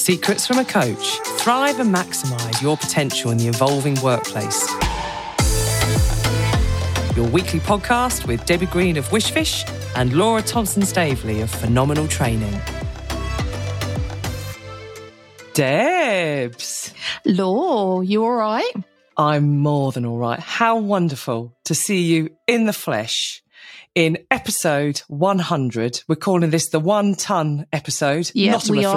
Secrets from a Coach. Thrive and maximize your potential in the evolving workplace. Your weekly podcast with Debbie Green of Wishfish and Laura Thompson Staveley of Phenomenal Training. Debs. Law, you all right? I'm more than all right. How wonderful to see you in the flesh in episode 100. We're calling this the one ton episode, Yeah, not a we are.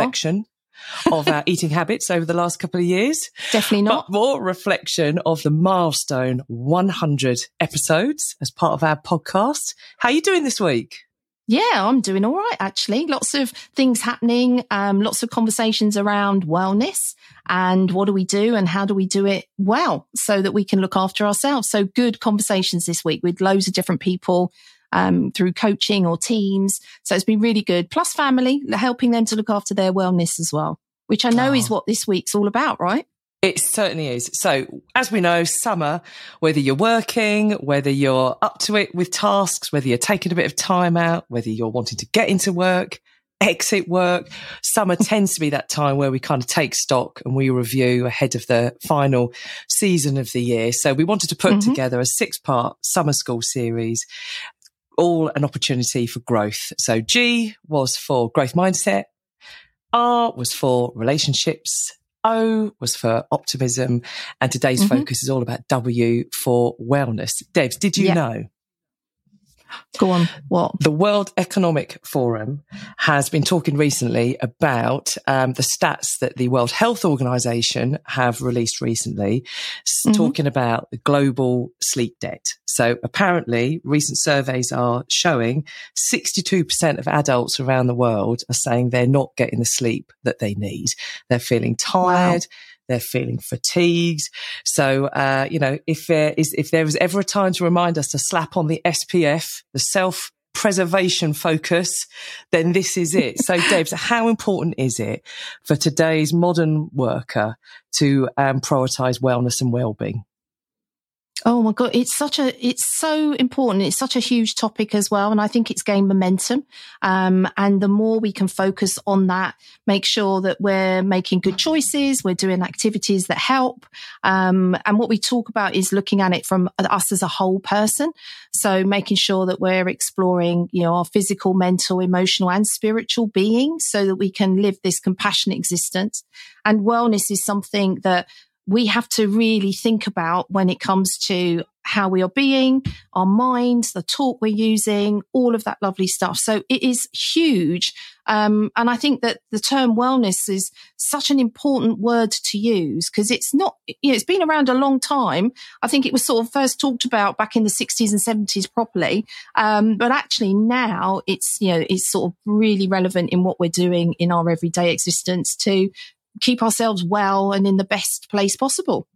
Of our eating habits over the last couple of years, Definitely not. but more reflection of the milestone 100 episodes as part of our podcast. How are you doing this week? yeah, I'm doing all right, actually. Lots of things happening, um, lots of conversations around wellness and what do we do and how do we do it well so that we can look after ourselves. So good conversations this week with loads of different people. Um, through coaching or teams. So it's been really good. Plus family, helping them to look after their wellness as well, which I know Oh. is what this week's all about, right? It certainly is. So, as we know, summer, whether you're working, whether you're up to it with tasks, whether you're taking a bit of time out, whether you're wanting to get into work, exit work, summer tends to be that time where we kind of take stock and we review ahead of the final season of the year. So, we wanted to put Mhm. together a six part summer school series, all an opportunity for growth. So, G was for growth mindset. R was for relationships. O was for optimism. And today's Mhm. focus is all about W for wellness. Debs, did you Yeah. know Go on. What? the World Economic Forum has been talking recently about um, the stats that the World Health Organization have released recently, Mhm. talking about the global sleep debt. So apparently, recent surveys are showing 62% of adults around the world are saying they're not getting the sleep that they need. They're feeling tired. They're feeling fatigued. So, uh, you know, if there is, if there was ever a time to remind us to slap on the SPF, the self preservation focus, then this is it. So, Dave, so how important is it for today's modern worker to um, prioritize wellness and well-being? Oh my God. It's such a, it's so important. It's such a huge topic as well. And I think it's gained momentum. Um, and the more we can focus on that, make sure that we're making good choices, we're doing activities that help. Um, and what we talk about is looking at it from us as a whole person. So making sure that we're exploring, you know, our physical, mental, emotional and spiritual being so that we can live this compassionate existence. And wellness is something that we have to really think about when it comes to how we are being, our minds, the talk we're using, all of that lovely stuff. So it is huge. Um, and I think that the term wellness is such an important word to use because it's not, you know, it's been around a long time. I think it was sort of first talked about back in the 60s and 70s properly. Um, but actually now it's, you know, it's sort of really relevant in what we're doing in our everyday existence to keep ourselves well and in the best place possible.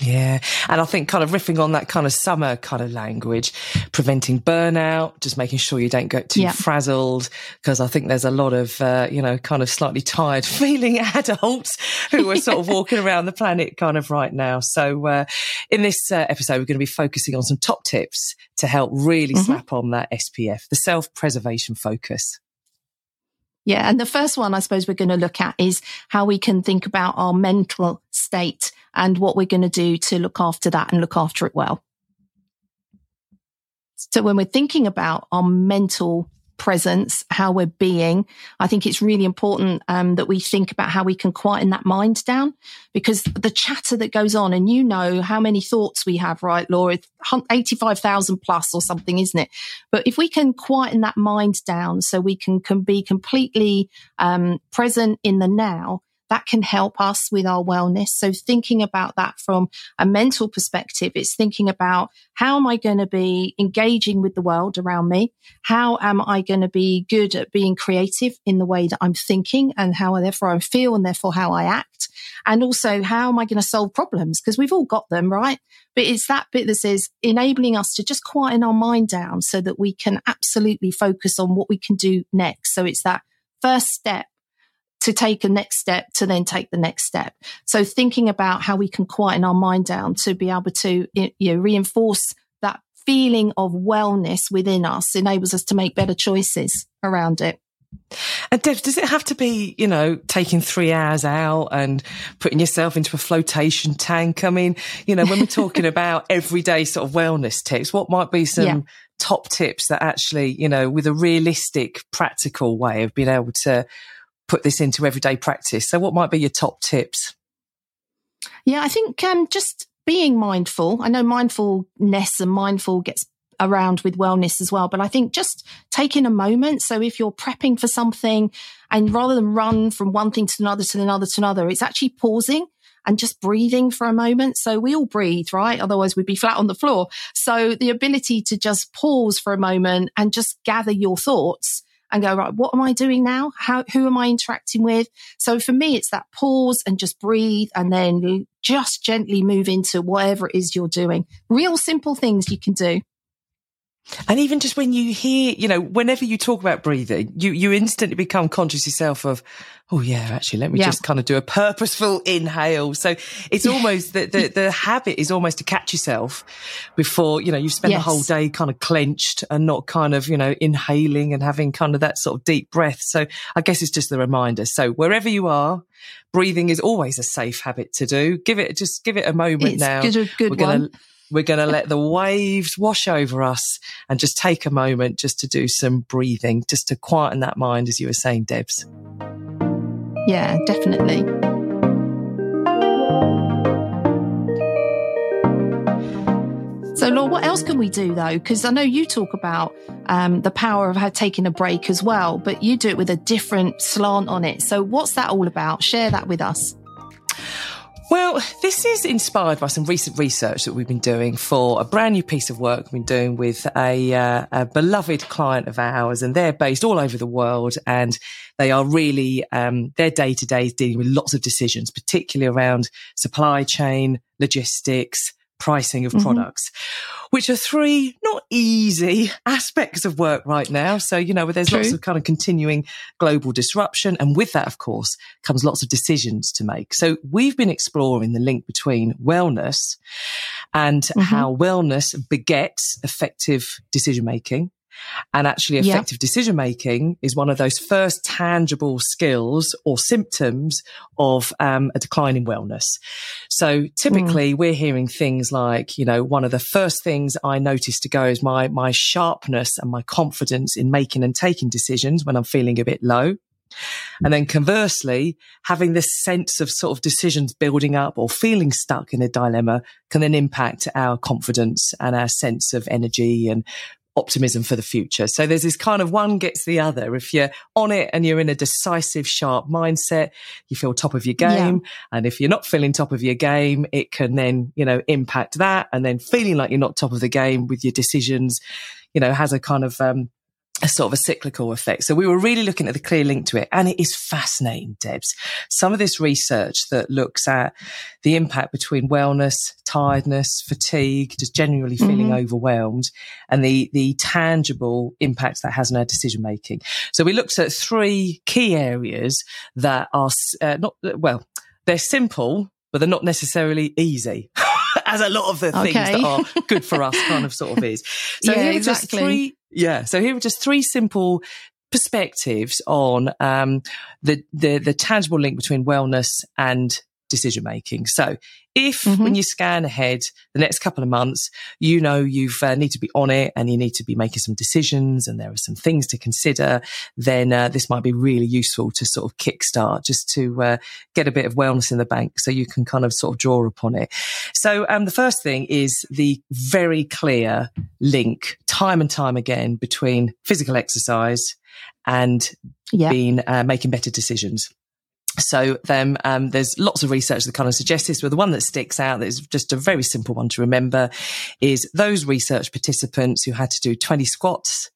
Yeah. And I think kind of riffing on that kind of summer kind of language, preventing burnout, just making sure you don't get too Yeah. frazzled. Cause I think there's a lot of, uh, you know, kind of slightly tired feeling adults who are sort of walking around the planet kind of right now. So, uh, in this uh, episode, we're going to be focusing on some top tips to help really Mhm. slap on that SPF, the self preservation focus. Yeah. And the first one I suppose we're going to look at is how we can think about our mental state and what we're going to do to look after that and look after it well. So when we're thinking about our mental presence, how we're being, I think it's really important um, that we think about how we can quieten that mind down because the chatter that goes on, and you know how many thoughts we have, right, Laura? 85,000 plus or something, isn't it? But if we can quieten that mind down so we can, can be completely um, present in the now, that can help us with our wellness. So thinking about that from a mental perspective, it's thinking about how am I going to be engaging with the world around me? How am I going to be good at being creative in the way that I'm thinking and how therefore I feel and therefore how I act? And also, how am I going to solve problems? Because we've all got them, right? But it's that bit that says enabling us to just quieten our mind down so that we can absolutely focus on what we can do next. So it's that first step to take a next step to then take the next step. So thinking about how we can quieten our mind down to be able to you know, reinforce that feeling of wellness within us enables us to make better choices around it. And Deb, does it have to be, you know, taking three hours out and putting yourself into a flotation tank? I mean, you know, when we're talking about everyday sort of wellness tips, what might be some yeah. top tips that actually, you know, with a realistic, practical way of being able to put this into everyday practice? So what might be your top tips? Yeah, I think um, just being mindful. I know mindfulness and mindful gets around with wellness as well. But I think just taking a moment. So if you're prepping for something and rather than run from one thing to another to another to another, it's actually pausing and just breathing for a moment. So we all breathe, right? Otherwise we'd be flat on the floor. So the ability to just pause for a moment and just gather your thoughts and go, right, what am I doing now? How, who am I interacting with? So for me, it's that pause and just breathe and then just gently move into whatever it is you're doing. Real simple things you can do. And even just when you hear, you know, whenever you talk about breathing, you, you instantly become conscious yourself of, oh yeah, actually, let me yeah. just kind of do a purposeful inhale. So it's almost the, the, the, habit is almost to catch yourself before, you know, you've spent yes. the whole day kind of clenched and not kind of, you know, inhaling and having kind of that sort of deep breath. So I guess it's just the reminder. So wherever you are, breathing is always a safe habit to do. Give it, just give it a moment it's now. Good, a good We're gonna, one we're going to let the waves wash over us and just take a moment just to do some breathing, just to quieten that mind, as you were saying, Debs. Yeah, definitely. So, Laura, what else can we do though? Because I know you talk about um, the power of taking a break as well, but you do it with a different slant on it. So, what's that all about? Share that with us. Well, this is inspired by some recent research that we've been doing for a brand new piece of work we've been doing with a, uh, a beloved client of ours, and they're based all over the world, and they are really um, their day to day is dealing with lots of decisions, particularly around supply chain, logistics, pricing of mm-hmm. products, which are three not easy aspects of work right now. So, you know, there's True. lots of kind of continuing global disruption. And with that, of course, comes lots of decisions to make. So we've been exploring the link between wellness and mm-hmm. how wellness begets effective decision making and actually effective decision making is one of those first tangible skills or symptoms of um, a decline in wellness. So typically mm. we're hearing things like, you know, one of the first things I notice to go is my, my sharpness and my confidence in making and taking decisions when I'm feeling a bit low. And then conversely, having this sense of sort of decisions building up or feeling stuck in a dilemma can then impact our confidence and our sense of energy and optimism for the future. So there's this kind of one gets the other. If you're on it and you're in a decisive, sharp mindset, you feel top of your game. Yeah. And if you're not feeling top of your game, it can then, you know, impact that. And then feeling like you're not top of the game with your decisions, you know, has a kind of, um, a sort of a cyclical effect. So we were really looking at the clear link to it. And it is fascinating, Debs. Some of this research that looks at the impact between wellness, tiredness, fatigue, just generally feeling mm-hmm. overwhelmed and the, the tangible impact that has on our decision making. So we looked at three key areas that are uh, not, well, they're simple, but they're not necessarily easy. as a lot of the things okay. that are good for us kind of sort of is. So yeah, here are exactly. just three, yeah. So here are just three simple perspectives on um, the, the the tangible link between wellness and decision making. So if mm-hmm. when you scan ahead the next couple of months, you know you've uh, need to be on it and you need to be making some decisions and there are some things to consider, then uh, this might be really useful to sort of kickstart just to uh, get a bit of wellness in the bank so you can kind of sort of draw upon it. So um, the first thing is the very clear link time and time again between physical exercise and yeah. being uh, making better decisions. So then um, there's lots of research that kind of suggests this, but the one that sticks out that is just a very simple one to remember is those research participants who had to do 20 squats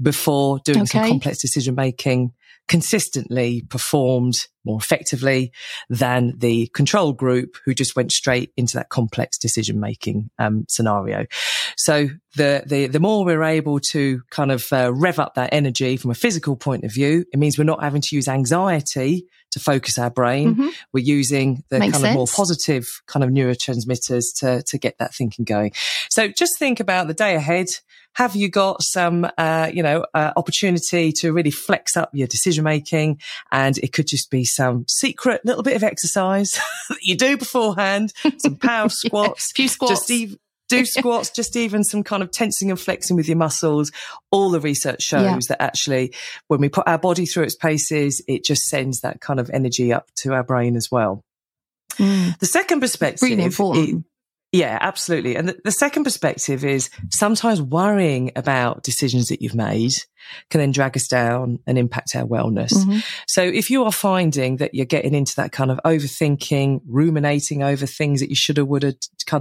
before doing okay. some complex decision making consistently performed more effectively than the control group who just went straight into that complex decision making um, scenario. So the, the, the more we're able to kind of uh, rev up that energy from a physical point of view, it means we're not having to use anxiety to focus our brain. Mm-hmm. We're using the Makes kind sense. of more positive kind of neurotransmitters to, to get that thinking going. So just think about the day ahead Have you got some, uh, you know, uh, opportunity to really flex up your decision making? And it could just be some secret little bit of exercise that you do beforehand, some power squats, yeah, few squats. just even, do squats, just even some kind of tensing and flexing with your muscles. All the research shows yeah. that actually when we put our body through its paces, it just sends that kind of energy up to our brain as well. Mm. The second perspective, really important. Yeah, absolutely. And the, the, second perspective is sometimes worrying about decisions that you've made can then drag us down and impact our wellness. Mm-hmm. So if you are finding that you're getting into that kind of overthinking, ruminating over things that you should have, would have,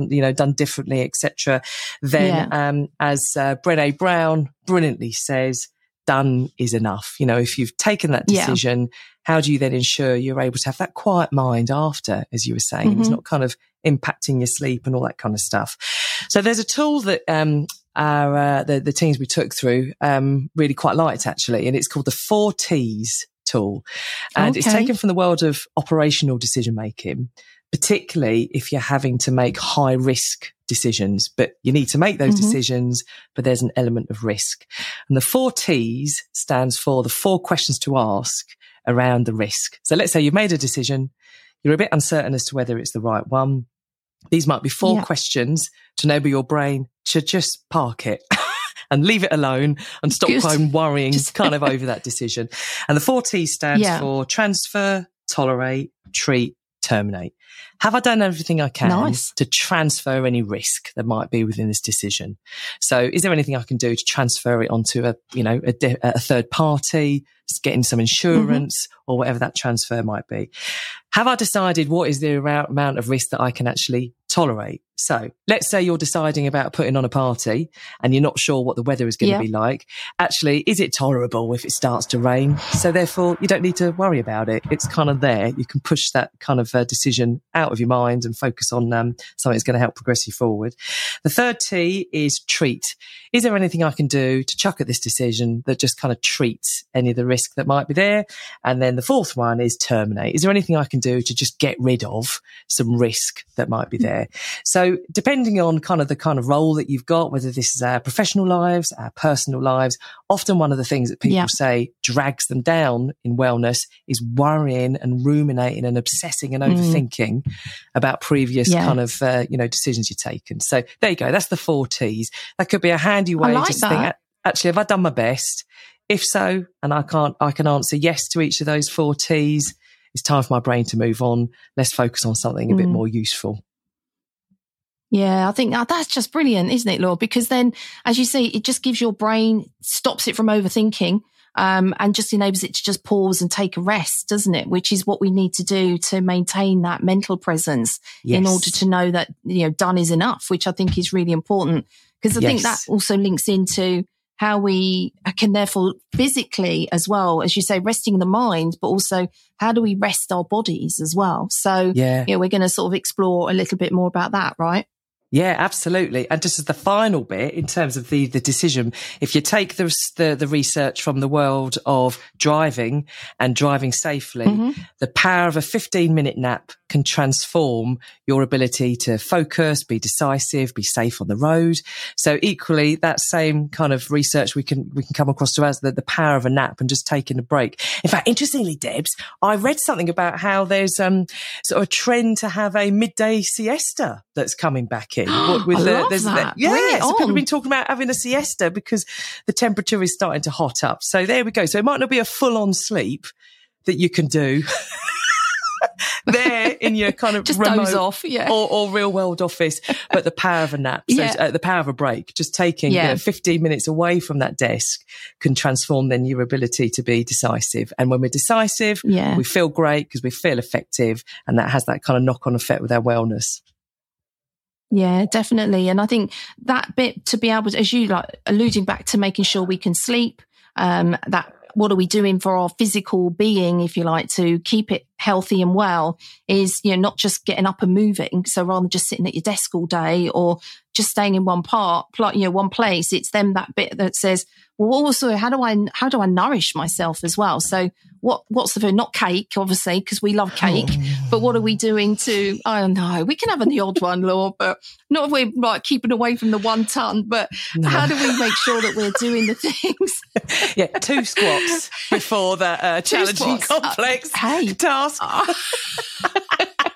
you know, done differently, etc., then, yeah. um, as uh, Brené Brown brilliantly says, done is enough. You know, if you've taken that decision, yeah. how do you then ensure you're able to have that quiet mind after, as you were saying? Mm-hmm. It's not kind of impacting your sleep and all that kind of stuff. So there's a tool that um, our uh, the, the teams we took through um, really quite liked actually, and it's called the Four T's tool, and okay. it's taken from the world of operational decision making. Particularly if you're having to make high risk decisions, but you need to make those mm-hmm. decisions, but there's an element of risk. And the four T's stands for the four questions to ask around the risk. So let's say you've made a decision. You're a bit uncertain as to whether it's the right one. These might be four yeah. questions to enable your brain to just park it. and leave it alone and stop Good. worrying just... kind of over that decision. And the four T stands yeah. for transfer, tolerate, treat, terminate. Have I done everything I can nice. to transfer any risk that might be within this decision? So is there anything I can do to transfer it onto a, you know, a, a third party, getting some insurance mm-hmm. or whatever that transfer might be? Have I decided what is the amount of risk that I can actually tolerate? So let's say you're deciding about putting on a party and you're not sure what the weather is going yeah. to be like. Actually, is it tolerable if it starts to rain? So therefore you don't need to worry about it. It's kind of there. You can push that kind of uh, decision out of your mind and focus on um, something that's going to help progress you forward. The third T is treat. Is there anything I can do to chuck at this decision that just kind of treats any of the risk that might be there? And then the fourth one is terminate. Is there anything I can do to just get rid of some risk that might be there? So so depending on kind of the kind of role that you've got, whether this is our professional lives, our personal lives, often one of the things that people yeah. say drags them down in wellness is worrying and ruminating and obsessing and mm. overthinking mm. about previous yeah. kind of, uh, you know, decisions you've taken. So there you go. That's the four T's. That could be a handy way like just that. think, actually, have I done my best? If so, and I can't, I can answer yes to each of those four T's. It's time for my brain to move on. Let's focus on something a mm. bit more useful. Yeah, I think oh, that's just brilliant, isn't it, Laura? Because then, as you say, it just gives your brain, stops it from overthinking, um, and just enables it to just pause and take a rest, doesn't it? Which is what we need to do to maintain that mental presence yes. in order to know that, you know, done is enough, which I think is really important. Because I yes. think that also links into how we can therefore physically as well, as you say, resting the mind, but also how do we rest our bodies as well? So, yeah, you know, we're going to sort of explore a little bit more about that, right? Yeah, absolutely. And just as the final bit in terms of the, the decision, if you take the, the, the research from the world of driving and driving safely, mm-hmm. the power of a 15 minute nap can transform your ability to focus, be decisive, be safe on the road. So equally, that same kind of research we can, we can come across to as the, the power of a nap and just taking a break. In fact, interestingly, Debs, I read something about how there's, um, sort of a trend to have a midday siesta that's coming back in. with the, there's that. The, yeah, so people have been talking about having a siesta because the temperature is starting to hot up. So there we go. So it might not be a full on sleep that you can do. there in your kind of just remote off, yeah, or, or, real world office, but the power of a nap, so yeah. uh, the power of a break, just taking yeah. you know, 15 minutes away from that desk can transform then your ability to be decisive. And when we're decisive, yeah. we feel great because we feel effective, and that has that kind of knock on effect with our wellness. Yeah, definitely. And I think that bit to be able to, as you like alluding back to making sure we can sleep, um, that what are we doing for our physical being, if you like, to keep it healthy and well is, you know, not just getting up and moving. So rather than just sitting at your desk all day or just staying in one part, you know, one place. It's then that bit that says, well, also, how do I, how do I nourish myself as well? So what, what's the food? Not cake, obviously, because we love cake, oh. but what are we doing to, I don't know, we can have the odd one, Law, but not if we're like keeping away from the one ton, but no. how do we make sure that we're doing the things? yeah, two squats before that uh, challenging. Uh, complex uh, hey. task. Uh,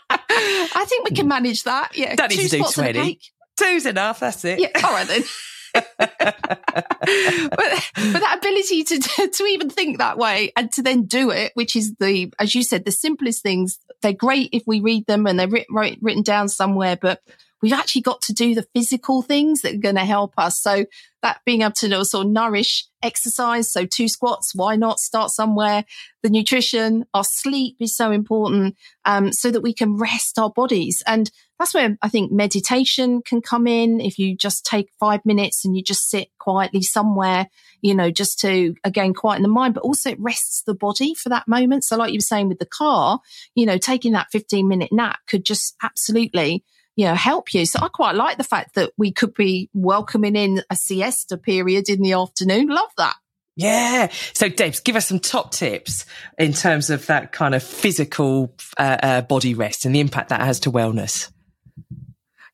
I think we can manage that. Yeah. Don't need to do 20. Two's enough. That's it. Yeah. All right then. but, but that ability to to even think that way and to then do it, which is the, as you said, the simplest things. They're great if we read them and they're writ, writ, written down somewhere, but we've actually got to do the physical things that are going to help us. So that being able to sort of nourish exercise. So two squats, why not start somewhere? The nutrition, our sleep is so important, um, so that we can rest our bodies. And that's where I think meditation can come in. If you just take five minutes and you just sit quietly somewhere, you know, just to again quieten the mind, but also it rests the body for that moment. So like you were saying with the car, you know, taking that 15 minute nap could just absolutely you know, help you. So I quite like the fact that we could be welcoming in a siesta period in the afternoon. Love that. Yeah. So, Debs, give us some top tips in terms of that kind of physical uh, uh, body rest and the impact that has to wellness.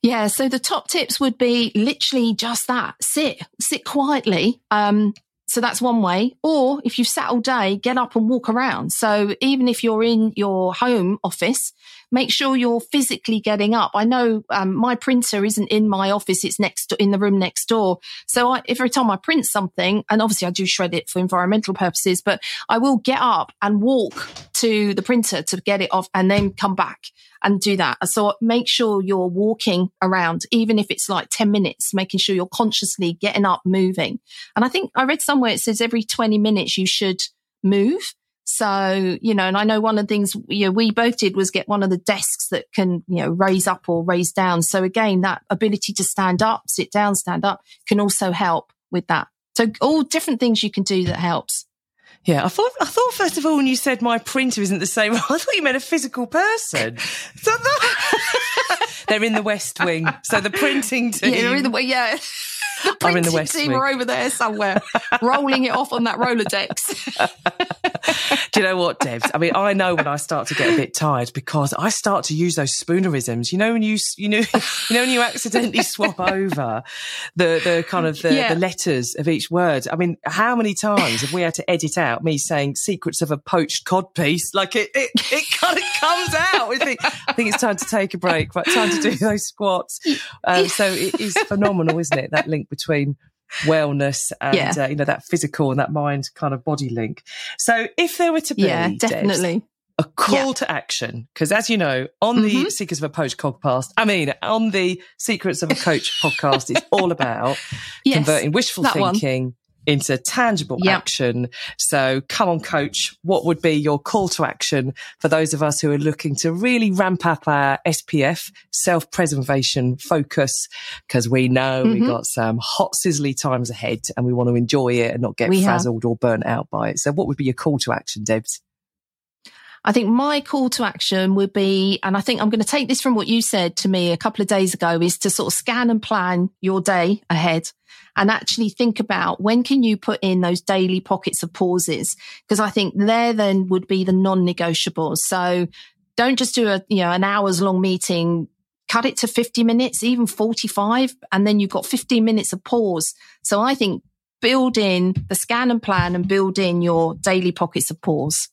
Yeah. So the top tips would be literally just that: sit, sit quietly. Um, so that's one way. Or if you've sat all day, get up and walk around. So even if you're in your home office, make sure you're physically getting up. I know um, my printer isn't in my office; it's next in the room next door. So I, every time I print something, and obviously I do shred it for environmental purposes, but I will get up and walk to the printer to get it off, and then come back and do that. So make sure you're walking around, even if it's like 10 minutes, making sure you're consciously getting up, moving. And I think I read somewhere it says every 20 minutes you should move. So, you know, and I know one of the things you know, we both did was get one of the desks that can, you know, raise up or raise down. So again, that ability to stand up, sit down, stand up can also help with that. So all different things you can do that helps. Yeah, I thought I thought first of all when you said my printer isn't the same, I thought you meant a physical person. So they're in the West Wing, so the printing team. Yeah, the yeah. I'm in the West team Wing. are over there somewhere, rolling it off on that roller Rolodex. Do you know what, Debs? I mean, I know when I start to get a bit tired because I start to use those spoonerisms. You know when you you know you know when you accidentally swap over the the kind of the, yeah. the letters of each word. I mean, how many times have we had to edit out me saying secrets of a poached cod piece? Like it it, it kind of comes out. I think I think it's time to take a break. But time to do those squats. Um, so it is phenomenal, isn't it? That link between wellness and yeah. uh, you know that physical and that mind kind of body link. So if there were to be yeah, definitely. Debs, a call yeah. to action because as you know on the mm-hmm. secrets of a coach podcast i mean on the secrets of a coach podcast it's all about yes, converting wishful thinking one into tangible yep. action. So come on, coach. What would be your call to action for those of us who are looking to really ramp up our SPF self preservation focus? Cause we know mm-hmm. we've got some hot sizzly times ahead and we want to enjoy it and not get we frazzled have. or burnt out by it. So what would be your call to action, Debs? I think my call to action would be, and I think I'm going to take this from what you said to me a couple of days ago, is to sort of scan and plan your day ahead and actually think about when can you put in those daily pockets of pauses? Because I think there then would be the non-negotiables. So don't just do a, you know, an hours long meeting cut it to 50 minutes, even 45, and then you've got 15 minutes of pause. So I think build in the scan and plan and build in your daily pockets of pause.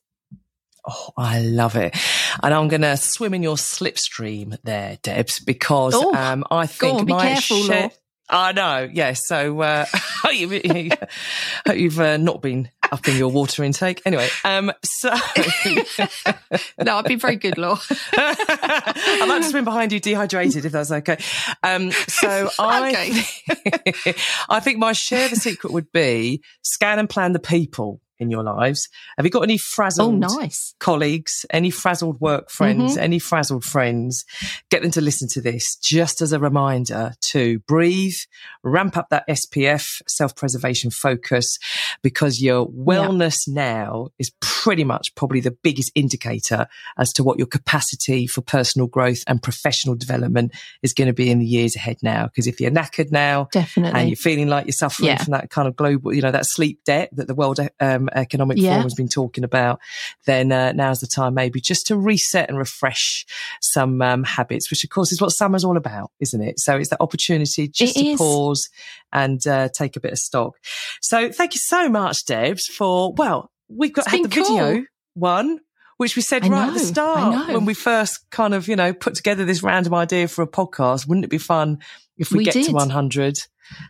Oh, I love it. And I'm going to swim in your slipstream there, Debs, because oh, um, I think on, my careful, share- I know, yes. Yeah, so uh, hope you've uh, not been up in your water intake. Anyway, um, so no, I've been very good, Law. I'd like to swim behind you, dehydrated, if that's okay. Um, so I, okay. I think my share of the secret would be scan and plan the people in your lives. Have you got any frazzled oh, nice. colleagues, any frazzled work friends, mm-hmm. any frazzled friends? Get them to listen to this just as a reminder to breathe, ramp up that SPF, self preservation focus, because your wellness yeah. now is pretty much probably the biggest indicator as to what your capacity for personal growth and professional development is going to be in the years ahead now. Because if you're knackered now, definitely, and you're feeling like you're suffering yeah. from that kind of global, you know, that sleep debt that the World um, Economic yeah. Forum has been talking about, then uh, now's the time maybe just to reset and refresh some um, habits, which of course is what summer's all about, isn't it? So it's that opportunity just it to is. pause and uh, take a bit of stock. So thank you so much, Debs, for well, we've got had the cool. video one which we said I right know, at the start when we first kind of, you know, put together this random idea for a podcast. Wouldn't it be fun if we, we get did. to 100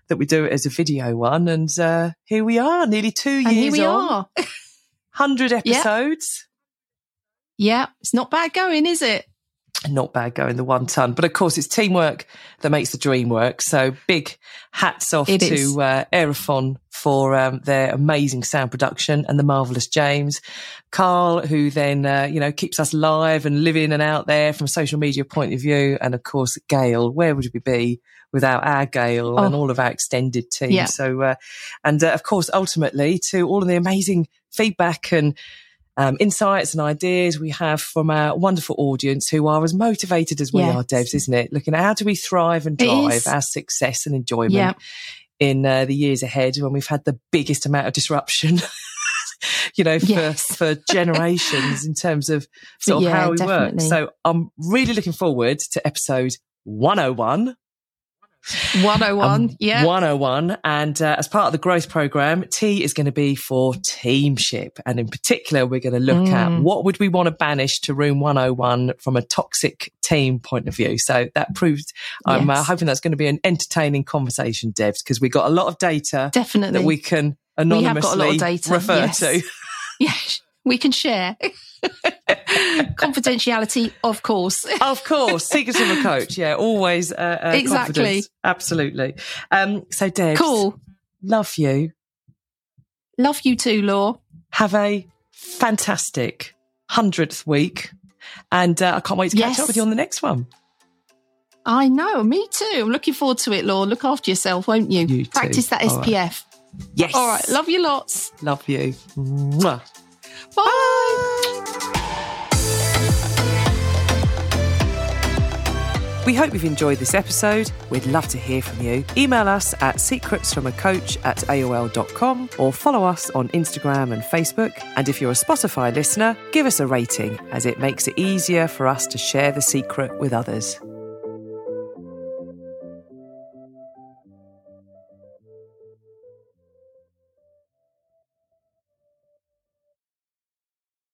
that we do it as a video one? And uh, here we are, nearly two and years here we on. are. 100 episodes. Yeah. yeah, it's not bad going, is it? Not bad going the one ton. But of course, it's teamwork that makes the dream work. So big hats off it to uh, for um, their amazing sound production and the marvelous James, Carl, who then uh, you know keeps us live and living and out there from a social media point of view, and of course Gail. Where would we be without our Gail oh. and all of our extended team? Yeah. So, uh, and uh, of course, ultimately to all of the amazing feedback and um, insights and ideas we have from our wonderful audience who are as motivated as we yes. are, Debs, isn't it? Looking at how do we thrive and drive our success and enjoyment yeah. in uh, the years ahead when we've had the biggest amount of disruption. you know, for, yes. for generations in terms of sort of yeah, how we definitely. work. So I'm really looking forward to episode 101 101, um, yeah. 101. And uh, as part of the growth program, T is going to be for teamship. And in particular, we're going to look mm. at what would we want to banish to room 101 from a toxic team point of view. So that proved, I'm uh, hoping that's going to be an entertaining conversation, Debs, because we've got a lot of data Definitely. that we can anonymously we refer yes. to. yes, we can share. Confidentiality, of course. of course. Secrets of a coach. Yeah, always. Uh, uh, exactly. Confidence. Absolutely. Um, so, Deb. Cool. Love you. Love you too, Law. Have a fantastic 100th week. And uh, I can't wait to catch yes. up with you on the next one. I know, me too. I'm looking forward to it, Law. Look after yourself, won't you? you Practice that SPF. Right. Yes. All right. Love you lots. Love you. Mwah. Bye. We hope you've enjoyed this episode. We'd love to hear from you. Email us at secretsfromacoach at aol.com or follow us on Instagram and Facebook. And if you're a Spotify listener, give us a rating as it makes it easier for us to share the secret with others.